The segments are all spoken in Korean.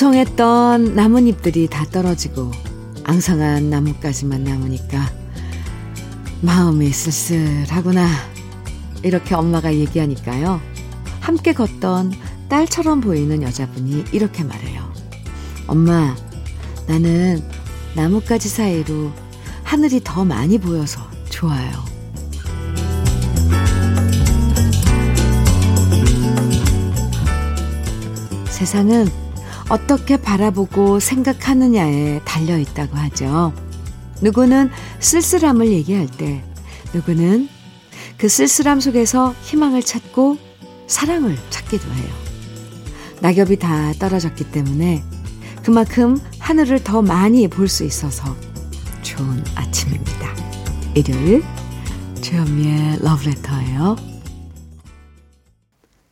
무성했던 나뭇잎들이 다 떨어지고 앙상한 나뭇가지만 남으니까 마음이 쓸쓸하구나. 이렇게 엄마가 얘기하니까요. 함께 걷던 딸처럼 보이는 여자분이 이렇게 말해요. 엄마, 나는 나뭇가지 사이로 하늘이 더 많이 보여서 좋아요. 세상은 어떻게 바라보고 생각하느냐에 달려 있다고 하죠. 누구는 쓸쓸함을 얘기할 때, 누구는 그 쓸쓸함 속에서 희망을 찾고 사랑을 찾기도 해요. 낙엽이 다 떨어졌기 때문에 그만큼 하늘을 더 많이 볼 수 있어서 좋은 아침입니다. 일요일 주현미의 러브레터예요.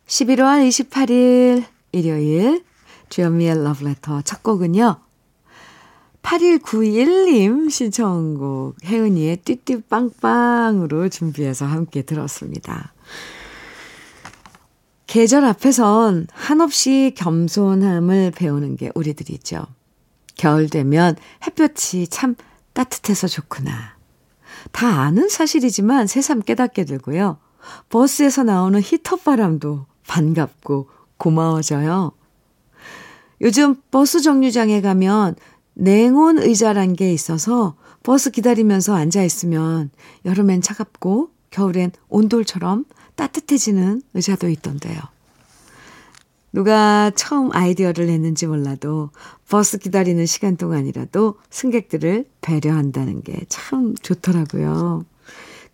11월 28일 일요일 주현미의 러브레터 첫 곡은요. 8191님 신청곡 혜은이의 띠띠빵빵으로 준비해서 함께 들었습니다. 계절 앞에선 한없이 겸손함을 배우는 게 우리들이죠. 겨울 되면 햇볕이 참 따뜻해서 좋구나. 다 아는 사실이지만 새삼 깨닫게 되고요. 버스에서 나오는 히터 바람도 반갑고 고마워져요. 요즘 버스 정류장에 가면 냉온 의자란 게 있어서 버스 기다리면서 앉아 있으면 여름엔 차갑고 겨울엔 온돌처럼 따뜻해지는 의자도 있던데요. 누가 처음 아이디어를 냈는지 몰라도 버스 기다리는 시간 동안이라도 승객들을 배려한다는 게 참 좋더라고요.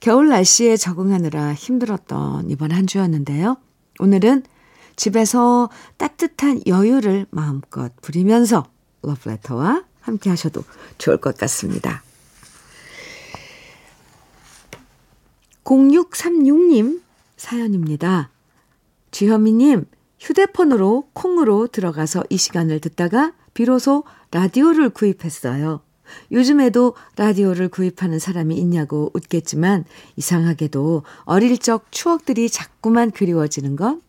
겨울 날씨에 적응하느라 힘들었던 이번 한 주였는데요. 오늘은 집에서 따뜻한 여유를 마음껏 부리면서 러브레터와 함께 하셔도 좋을 것 같습니다. 0636님 사연입니다. 주현미님, 휴대폰으로 콩으로 들어가서 이 시간을 듣다가 비로소 라디오를 구입했어요. 요즘에도 라디오를 구입하는 사람이 있냐고 웃겠지만 이상하게도 어릴 적 추억들이 자꾸만 그리워지는 건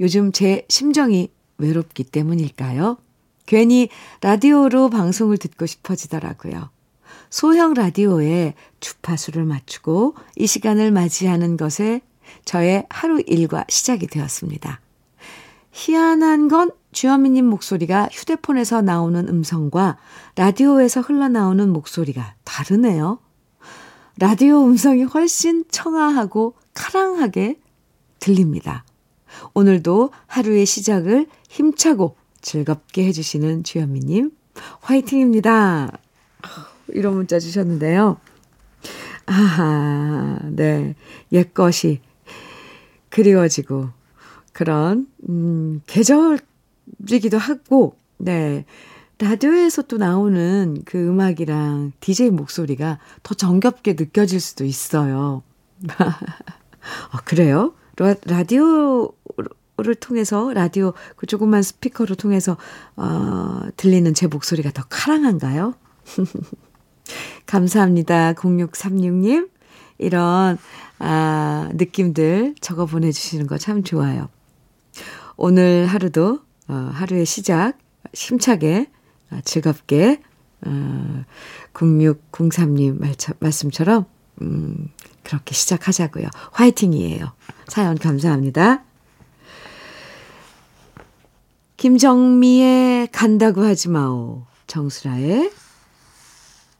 요즘 제 심정이 외롭기 때문일까요? 괜히 라디오로 방송을 듣고 싶어지더라고요. 소형 라디오에 주파수를 맞추고 이 시간을 맞이하는 것에 저의 하루 일과 시작이 되었습니다. 희한한 건 주현미님 목소리가 휴대폰에서 나오는 음성과 라디오에서 흘러나오는 목소리가 다르네요. 라디오 음성이 훨씬 청아하고 카랑하게 들립니다. 오늘도 하루의 시작을 힘차고 즐겁게 해주시는 주현미님, 화이팅입니다. 이런 문자 주셨는데요. 아하, 네. 옛것이 그리워지고, 그런, 음, 계절이기도 하고, 네. 라디오에서 또 나오는 그 음악이랑 DJ 목소리가 더 정겹게 느껴질 수도 있어요. 아, 그래요? 라디오 를 통해서, 라디오 그 조그만 스피커를 통해서, 어, 들리는 제 목소리가 더 카랑한가요? 감사합니다. 0636님. 이런, 아, 느낌들 적어 보내 주시는 거 참 좋아요. 오늘 하루도, 어, 하루의 시작, 힘차게, 아, 즐겁게, 어, 0603님 말씀처럼, 음, 그렇게 시작하자고요. 화이팅이에요. 사연 감사합니다. 김정미의 간다고 하지 마오. 정수라의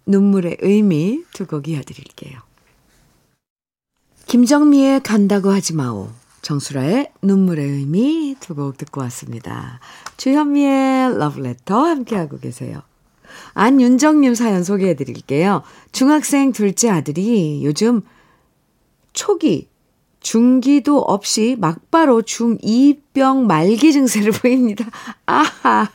눈물의 의미 두 곡 이어드릴게요. 김정미의 간다고 하지 마오. 정수라의 눈물의 의미 두 곡 듣고 왔습니다. 주현미의 러브레터 함께하고 계세요. 안윤정님 사연 소개해 드릴게요. 중학생 둘째 아들이 요즘 초기, 중기도 없이 막바로 중2병 말기 증세를 보입니다. 아하!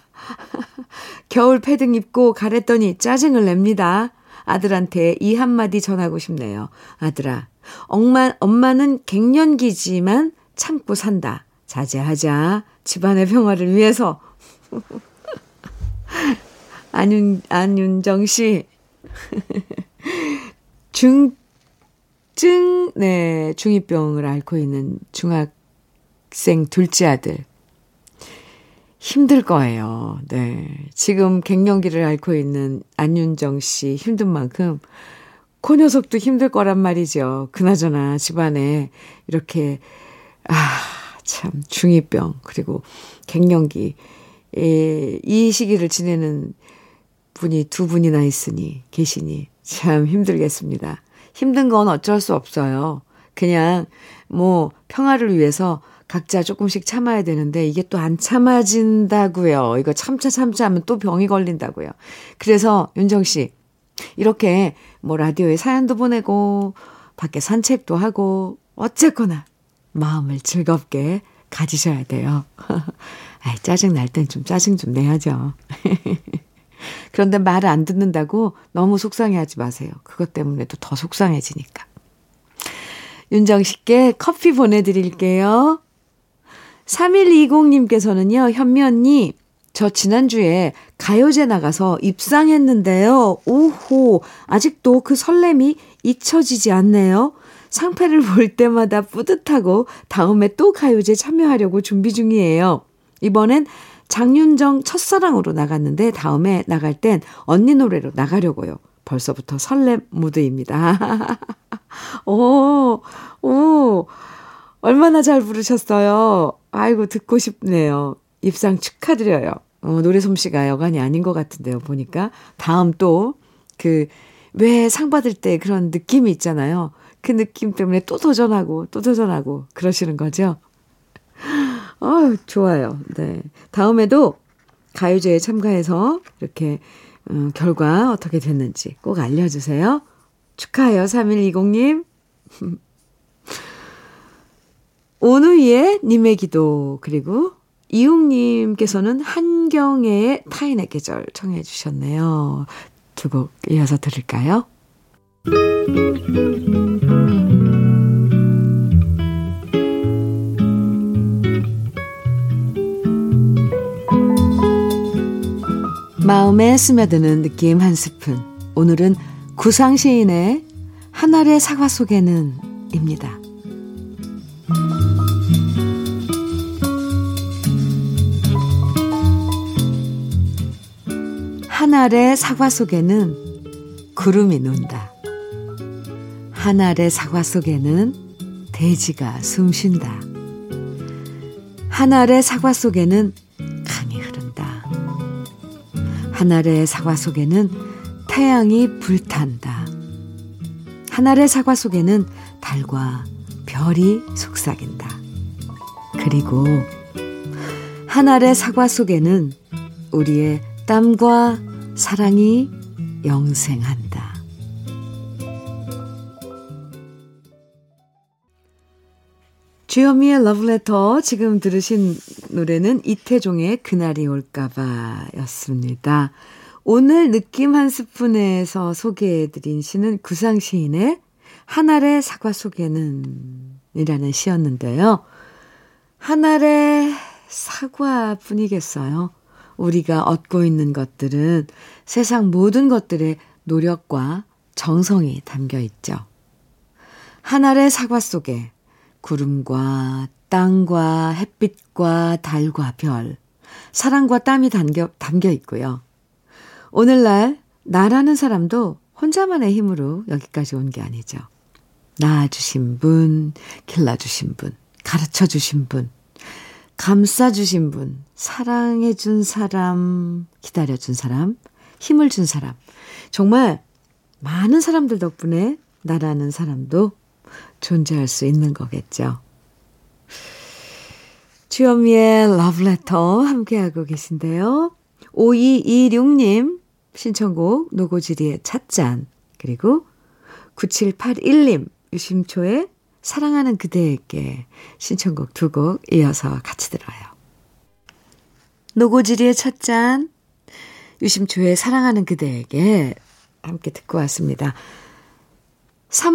겨울 패딩 입고 가랬더니 짜증을 냅니다. 아들한테 이 한마디 전하고 싶네요. 아들아, 엄마, 엄마는 갱년기지만 참고 산다. 자제하자. 집안의 평화를 위해서. 안윤, 안윤정 씨. 중 증, 네, 중2병을 앓고 있는 중학생 둘째 아들. 힘들 거예요. 네. 지금 갱년기를 앓고 있는 안윤정 씨 힘든 만큼 그 녀석도 힘들 거란 말이죠. 그나저나 집안에 이렇게, 아, 참, 중이병, 그리고 갱년기, 에, 이 시기를 지내는 분이 두 분이나 있으니, 계시니, 참 힘들겠습니다. 힘든 건 어쩔 수 없어요. 그냥, 뭐, 평화를 위해서 각자 조금씩 참아야 되는데, 이게 또 안 참아진다고요. 이거 참자 참자 하면 또 병이 걸린다고요. 그래서, 윤정 씨, 이렇게 뭐 라디오에 사연도 보내고 밖에 산책도 하고 어쨌거나 마음을 즐겁게 가지셔야 돼요. 아이, 짜증 날 땐 좀 짜증 좀 내야죠. 그런데 말을 안 듣는다고 너무 속상해 하지 마세요. 그것 때문에도 더 속상해지니까. 윤정 씨께 커피 보내드릴게요. 3120님께서는요, 현미 언니, 저 지난주에 가요제 나가서 입상했는데요. 오호, 아직도 그 설렘이 잊혀지지 않네요. 상패를 볼 때마다 뿌듯하고 다음에 또 가요제 참여하려고 준비 중이에요. 이번엔 장윤정 첫사랑으로 나갔는데 다음에 나갈 땐 언니 노래로 나가려고요. 벌써부터 설렘 무드입니다. 오, 오, 얼마나 잘 부르셨어요. 아이고, 듣고 싶네요. 입상 축하드려요. 어, 노래 솜씨가 여간이 아닌 것 같은데요, 보니까. 다음 또, 그, 왜 상 받을 때 그런 느낌이 있잖아요. 그 느낌 때문에 또 도전하고, 또 도전하고, 그러시는 거죠? 어 좋아요. 네. 다음에도 가요제에 참가해서 이렇게, 음, 결과 어떻게 됐는지 꼭 알려주세요. 축하해요, 3120님. 오누이의 님의 기도, 그리고 이웅님께서는 한경애의 타인의 계절 청해 주셨네요. 두 곡 이어서 들을까요? 마음에 스며드는 느낌 한 스푼. 오늘은 구상 시인의 하늘의 사과 속에는 입니다. 하늘의 사과 속에는 구름이 논다. 하늘의 사과 속에는 돼지가 숨쉰다. 하늘의 사과 속에는. 하늘의 사과 속에는 태양이 불탄다. 하늘의 사과 속에는 달과 별이 속삭인다. 그리고 하늘의 사과 속에는 우리의 땀과 사랑이 영생한다. 주현미의 러브레터 지금 들으신 노래는 이태종의 그날이 올까봐 였습니다. 오늘 느낌 한 스푼에서 소개해드린 시는 구상 시인의 하늘의 사과 속에는 이라는 시였는데요. 하늘의 사과뿐이겠어요. 우리가 얻고 있는 것들은 세상 모든 것들의 노력과 정성이 담겨 있죠. 하늘의 사과 속에 구름과 땅과 햇빛과 달과 별, 사랑과 땀이 담겨, 담겨 있고요. 오늘날 나라는 사람도 혼자만의 힘으로 여기까지 온 게 아니죠. 낳아주신 분, 길러주신 분, 가르쳐주신 분, 감싸주신 분, 사랑해준 사람, 기다려준 사람, 힘을 준 사람. 정말 많은 사람들 덕분에 나라는 사람도 존재할 수 있는 거겠죠. 주현미의 러브레터 함께하고 계신데요. 5226님 신청곡 노고지리의 찻잔 그리고 9781님 유심초의 사랑하는 그대에게 신청곡 두 곡 이어서 같이 들어요. 노고지리의 첫 잔, 유심초의 사랑하는 그대에게 함께 듣고 왔습니다. 3,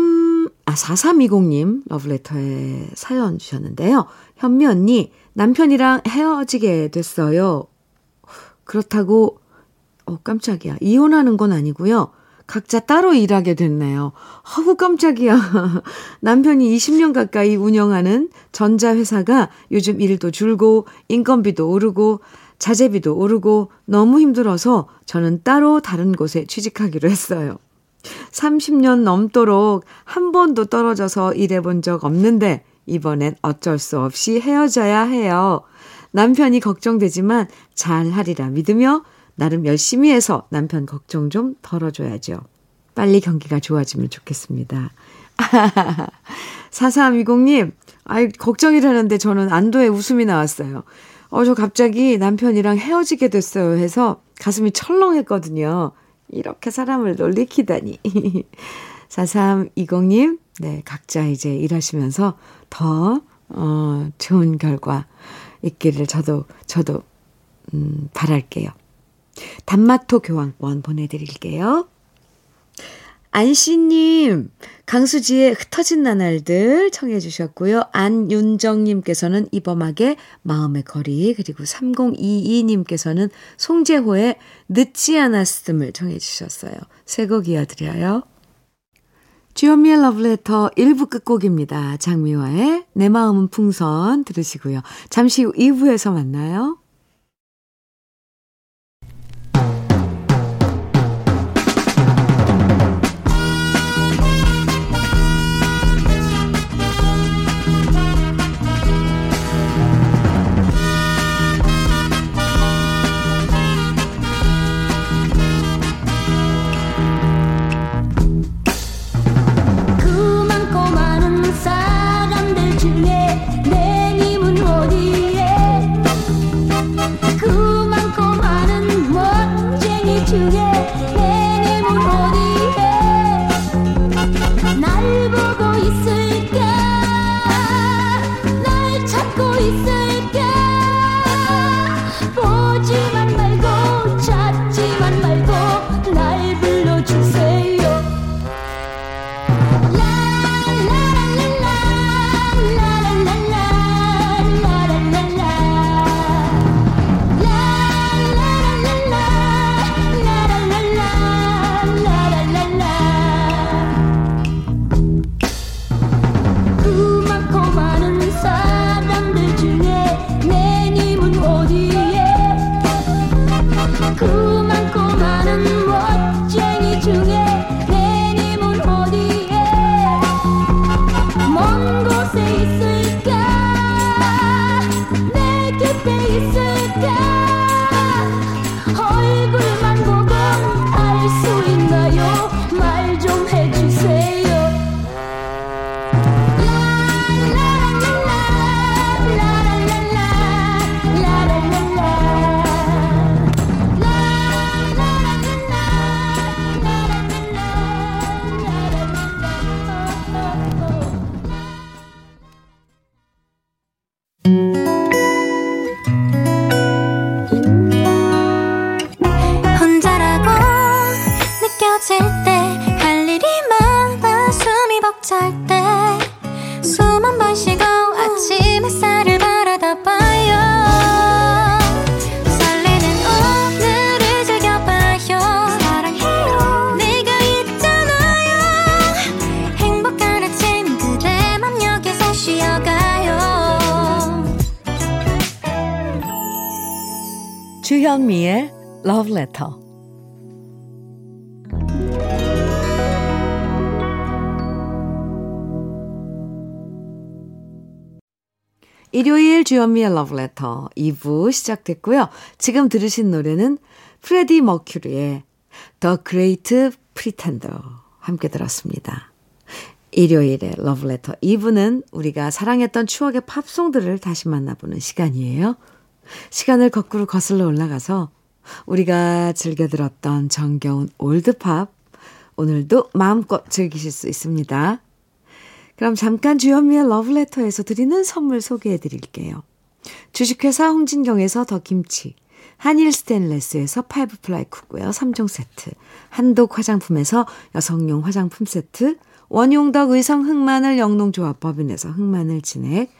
아, 4320님 러브레터에 사연 주셨는데요. 현미 언니, 남편이랑 헤어지게 됐어요. 그렇다고, 어, 깜짝이야. 이혼하는 건 아니고요. 각자 따로 일하게 됐네요. 아우, 깜짝이야. 남편이 20년 가까이 운영하는 전자회사가 요즘 일도 줄고 인건비도 오르고 자재비도 오르고 너무 힘들어서 저는 따로 다른 곳에 취직하기로 했어요. 30년 넘도록 한 번도 떨어져서 일해본 적 없는데 이번엔 어쩔 수 없이 헤어져야 해요. 남편이 걱정되지만 잘 하리라 믿으며 나름 열심히 해서 남편 걱정 좀 덜어줘야죠. 빨리 경기가 좋아지면 좋겠습니다. 4320님, 아이, 걱정이라는데 저는 안도의 웃음이 나왔어요. 어, 저 갑자기 남편이랑 헤어지게 됐어요 해서 가슴이 철렁했거든요. 이렇게 사람을 놀리키다니. 4320님, 네, 각자 이제 일하시면서 더, 어, 좋은 결과 있기를 저도, 저도, 음, 바랄게요. 단마토 교환권 보내드릴게요. 안씨님, 강수지의 흩어진 나날들 청해 주셨고요. 안윤정님께서는 이범학의 마음의 거리, 그리고 3022님께서는 송재호의 늦지 않았음을 청해 주셨어요. 새곡 이어드려요. 주현미의 러브레터 1부 끝곡입니다. 장미화의 내 마음은 풍선 들으시고요. 잠시 후 2부에서 만나요. 주현미의 Love Letter. 일요일 주현미의 Love Letter 2부 시작됐고요. 지금 들으신 노래는 프레디 머큐리의 The Great Pretender 함께 들었습니다. 일요일의 Love Letter 2부는 우리가 사랑했던 추억의 팝송들을 다시 만나보는 시간이에요. 시간을 거꾸로 거슬러 올라가서 우리가 즐겨 들었던 정겨운 올드팝 오늘도 마음껏 즐기실 수 있습니다. 그럼 잠깐 주현미의 러브레터에서 드리는 선물 소개해 드릴게요. 주식회사 홍진경에서 더 김치, 한일 스텐레스에서 five ply cookware 3종 세트, 한독 화장품에서 여성용 화장품 세트, 원용덕 의성 흑마늘 영농조합법인에서 흑마늘 진액,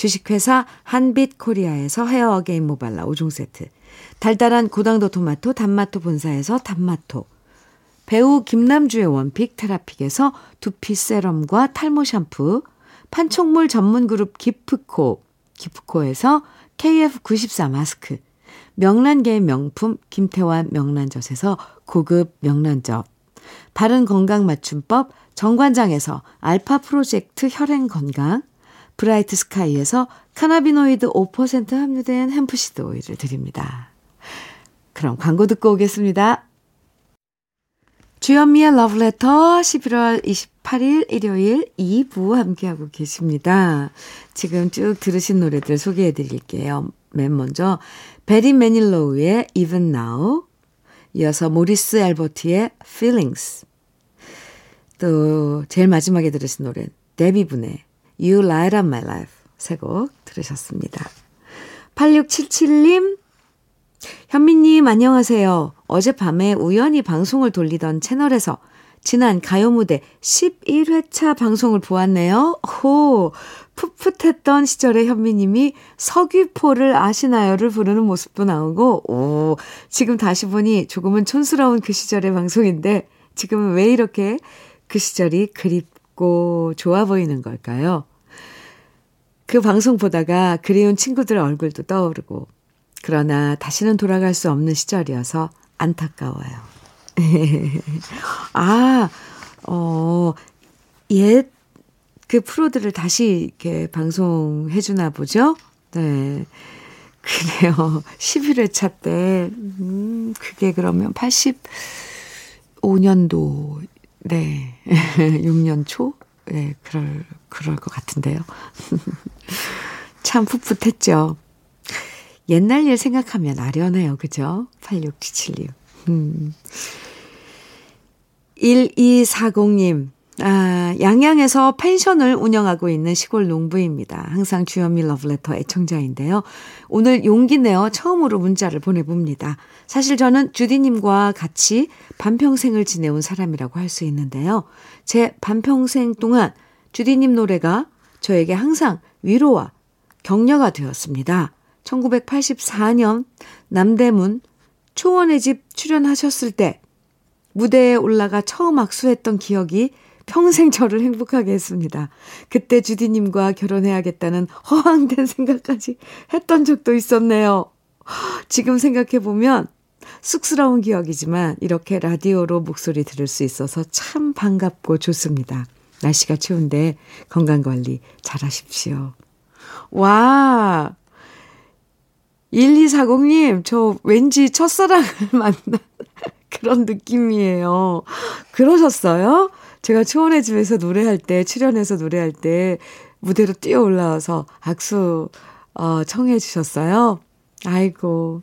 주식회사 한빛코리아에서 헤어 어게인 모발라 5종 세트, 달달한 고당도 토마토 단마토 본사에서 단마토, 배우 김남주의 one pick 테라픽에서 두피 세럼과 탈모 샴푸, 판촉물 전문 그룹 기프코, 기프코에서 KF94 마스크, 명란계의 명품 김태환 명란젓에서 고급 명란젓, 바른 건강 맞춤법 정관장에서 알파 프로젝트 혈행 건강, 브라이트 스카이에서 cannabinoid 5% 함유된 hempseed 오일을 드립니다. 그럼 광고 듣고 오겠습니다. 주현미의 러브레터 11월 28일 일요일 2부 함께하고 계십니다. 지금 쭉 들으신 노래들 소개해 드릴게요. 맨 먼저 베리 매닐로우의 Even Now 이어서 모리스 알버트의 Feelings 또 제일 마지막에 들으신 노래 데비분의 You Light Up My Life 세 곡 들으셨습니다. 8677님 현미님 안녕하세요. 어젯밤에 우연히 방송을 돌리던 채널에서 지난 가요 무대 11회차 방송을 보았네요. 호, 풋풋했던 시절의 현미님이 서귀포를 아시나요를 부르는 모습도 나오고, 오, 지금 다시 보니 조금은 촌스러운 그 시절의 방송인데, 지금은 왜 이렇게 그 시절이 그립고 좋아 보이는 걸까요? 그 방송 보다가 그리운 친구들 얼굴도 떠오르고, 그러나 다시는 돌아갈 수 없는 시절이어서 안타까워요. 아, 어, 옛 그 프로들을 다시 이렇게 방송해주나 보죠? 네. 그래요. 11회차 때, 음, 그게 그러면 85년도, 네. 6년 초? 네, 그럴, 그럴 것 같은데요. 참 풋풋했죠. 옛날 일 생각하면 아련해요. 그죠? 8677님. 음. 1240님. 아, 양양에서 펜션을 운영하고 있는 시골 농부입니다. 항상 주현미 러브레터 애청자인데요. 오늘 용기 내어 처음으로 문자를 보내봅니다. 사실 저는 주디님과 같이 반평생을 지내온 사람이라고 할 수 있는데요. 제 반평생 동안 주디님 노래가 저에게 항상 위로와 격려가 되었습니다. 1984년 남대문 초원의 집 출연하셨을 때 무대에 올라가 처음 악수했던 기억이 평생 저를 행복하게 했습니다. 그때 주디님과 결혼해야겠다는 허황된 생각까지 했던 적도 있었네요. 지금 생각해보면 쑥스러운 기억이지만 이렇게 라디오로 목소리 들을 수 있어서 참 반갑고 좋습니다. 날씨가 추운데 건강관리 잘 하십시오. 와! 1240님, 저 왠지 첫사랑을 만난 그런 느낌이에요. 그러셨어요? 제가 초원의 집에서 노래할 때, 출연해서 노래할 때, 무대로 뛰어 올라와서 악수, 어, 청해 주셨어요? 아이고.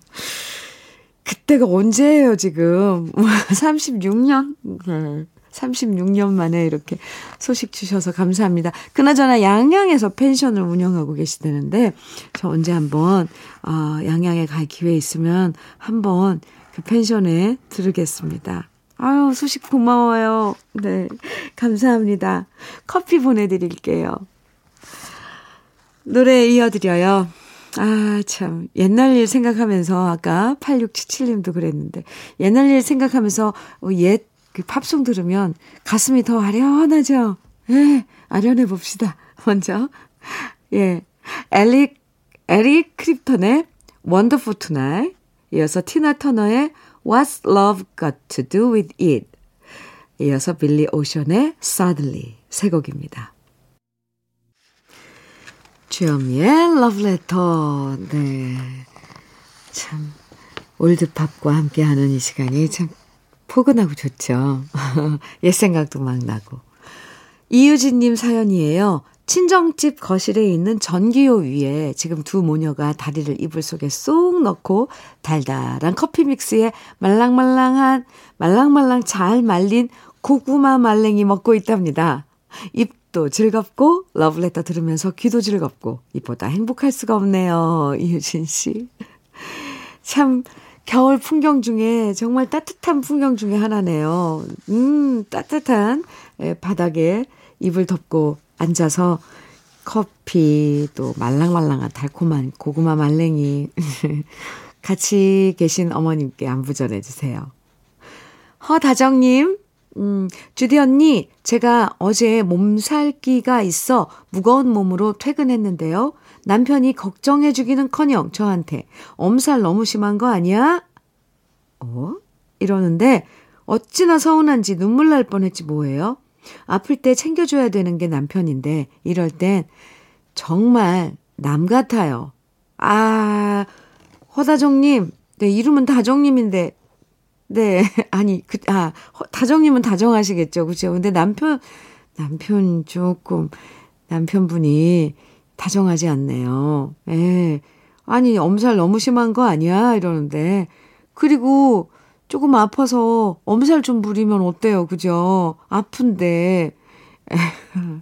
그때가 언제예요, 지금? 36년? 36년 만에 이렇게 소식 주셔서 감사합니다. 그나저나 양양에서 펜션을 운영하고 계시다는데, 저 언제 한번, 어, 양양에 갈 기회 있으면 한번 그 펜션에 들으겠습니다. 아유, 소식 고마워요. 네. 감사합니다. 커피 보내드릴게요. 노래 이어드려요. 아, 참. 옛날 일 생각하면서, 아까 8677님도 그랬는데, 옛날 일 생각하면서, 어, 옛, 그 팝송 들으면 가슴이 더 아련하죠? 예, 아련해 봅시다. 먼저. 예. 엘릭, 에릭 클랩튼의 Wonderful Tonight. 이어서 티나 터너의 What's Love Got to Do with It? 이어서 빌리 오션의 Suddenly 세 곡입니다. 주현미의 러브레터 네. 참 올드팝과 함께하는 이 시간이 참 포근하고 좋죠. 옛 생각도 막 나고. 이유진님 사연이에요. 친정집 거실에 있는 전기요 위에 지금 두 모녀가 다리를 이불 속에 쏙 넣고 달달한 커피 믹스에 말랑말랑한, 말랑말랑 잘 말린 고구마 말랭이 먹고 있답니다. 입도 즐겁고 러브레터 들으면서 귀도 즐겁고 이보다 행복할 수가 없네요. 이유진 씨. 참 겨울 풍경 중에 정말 따뜻한 풍경 중에 하나네요. 음, 따뜻한 바닥에 이불 덮고 앉아서 커피, 또 말랑말랑한 달콤한 고구마 말랭이 같이 계신 어머님께 안부 전해주세요. 허다정님, 음, 주디 언니, 제가 어제 몸살기가 있어 무거운 몸으로 퇴근했는데요. 남편이 걱정해주기는 커녕 저한테 엄살 너무 심한 거 아니야? 어? 이러는데 어찌나 서운한지 눈물 날 뻔했지 뭐예요? 아플 때 챙겨줘야 되는 게 남편인데 이럴 땐 정말 남 같아요. 아, 허다정님, 네, 이름은 다정님인데 네, 아니, 그, 아, 다정님은 다정하시겠죠. 그죠? 근데 남편, 남편 조금, 남편분이 다정하지 않네요. 예. 아니, 엄살 너무 심한 거 아니야? 이러는데. 그리고 조금 아파서 엄살 좀 부리면 어때요? 그죠? 아픈데.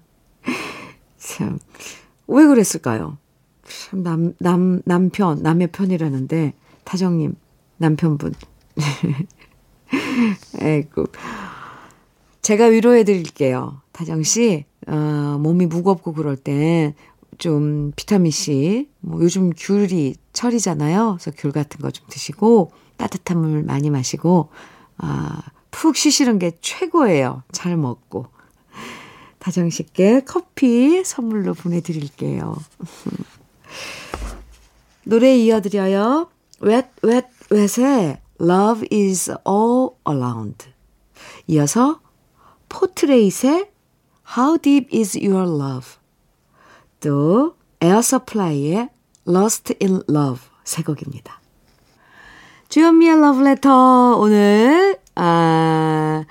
참, 왜 그랬을까요? 참, 남, 남, 남편, 남의 편이라는데, 다정님, 남편분. 에이구. 제가 위로해 드릴게요. 다정씨, 어, 몸이 무겁고 그럴 땐 좀 비타민C, 뭐 요즘 귤이 철이잖아요. 그래서 귤 같은 거 좀 드시고, 따뜻한 물 많이 마시고, 아, 푹 쉬시는 게 최고예요. 잘 먹고. 다정씨께 커피 선물로 보내드릴게요. 노래 이어드려요. 웻, 웻, 웻의 Love is all around. 이어서 포트레이트의 How deep is your love? 또 에어 서플라이의 Lost in Love 세 곡입니다. 주현미의 러브레터 오늘 아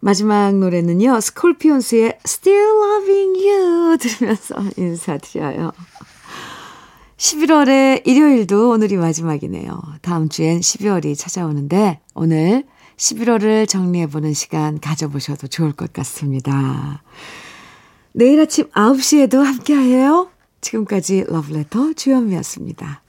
마지막 노래는요. 스콜피온스의 Still Loving You 들으면서 인사드려요. 11월의 일요일도 오늘이 마지막이네요. 다음 주엔 12월이 찾아오는데 오늘 11월을 정리해보는 시간 가져보셔도 좋을 것 같습니다. 내일 아침 9시에도 함께해요. 지금까지 러브레터 주현미였습니다.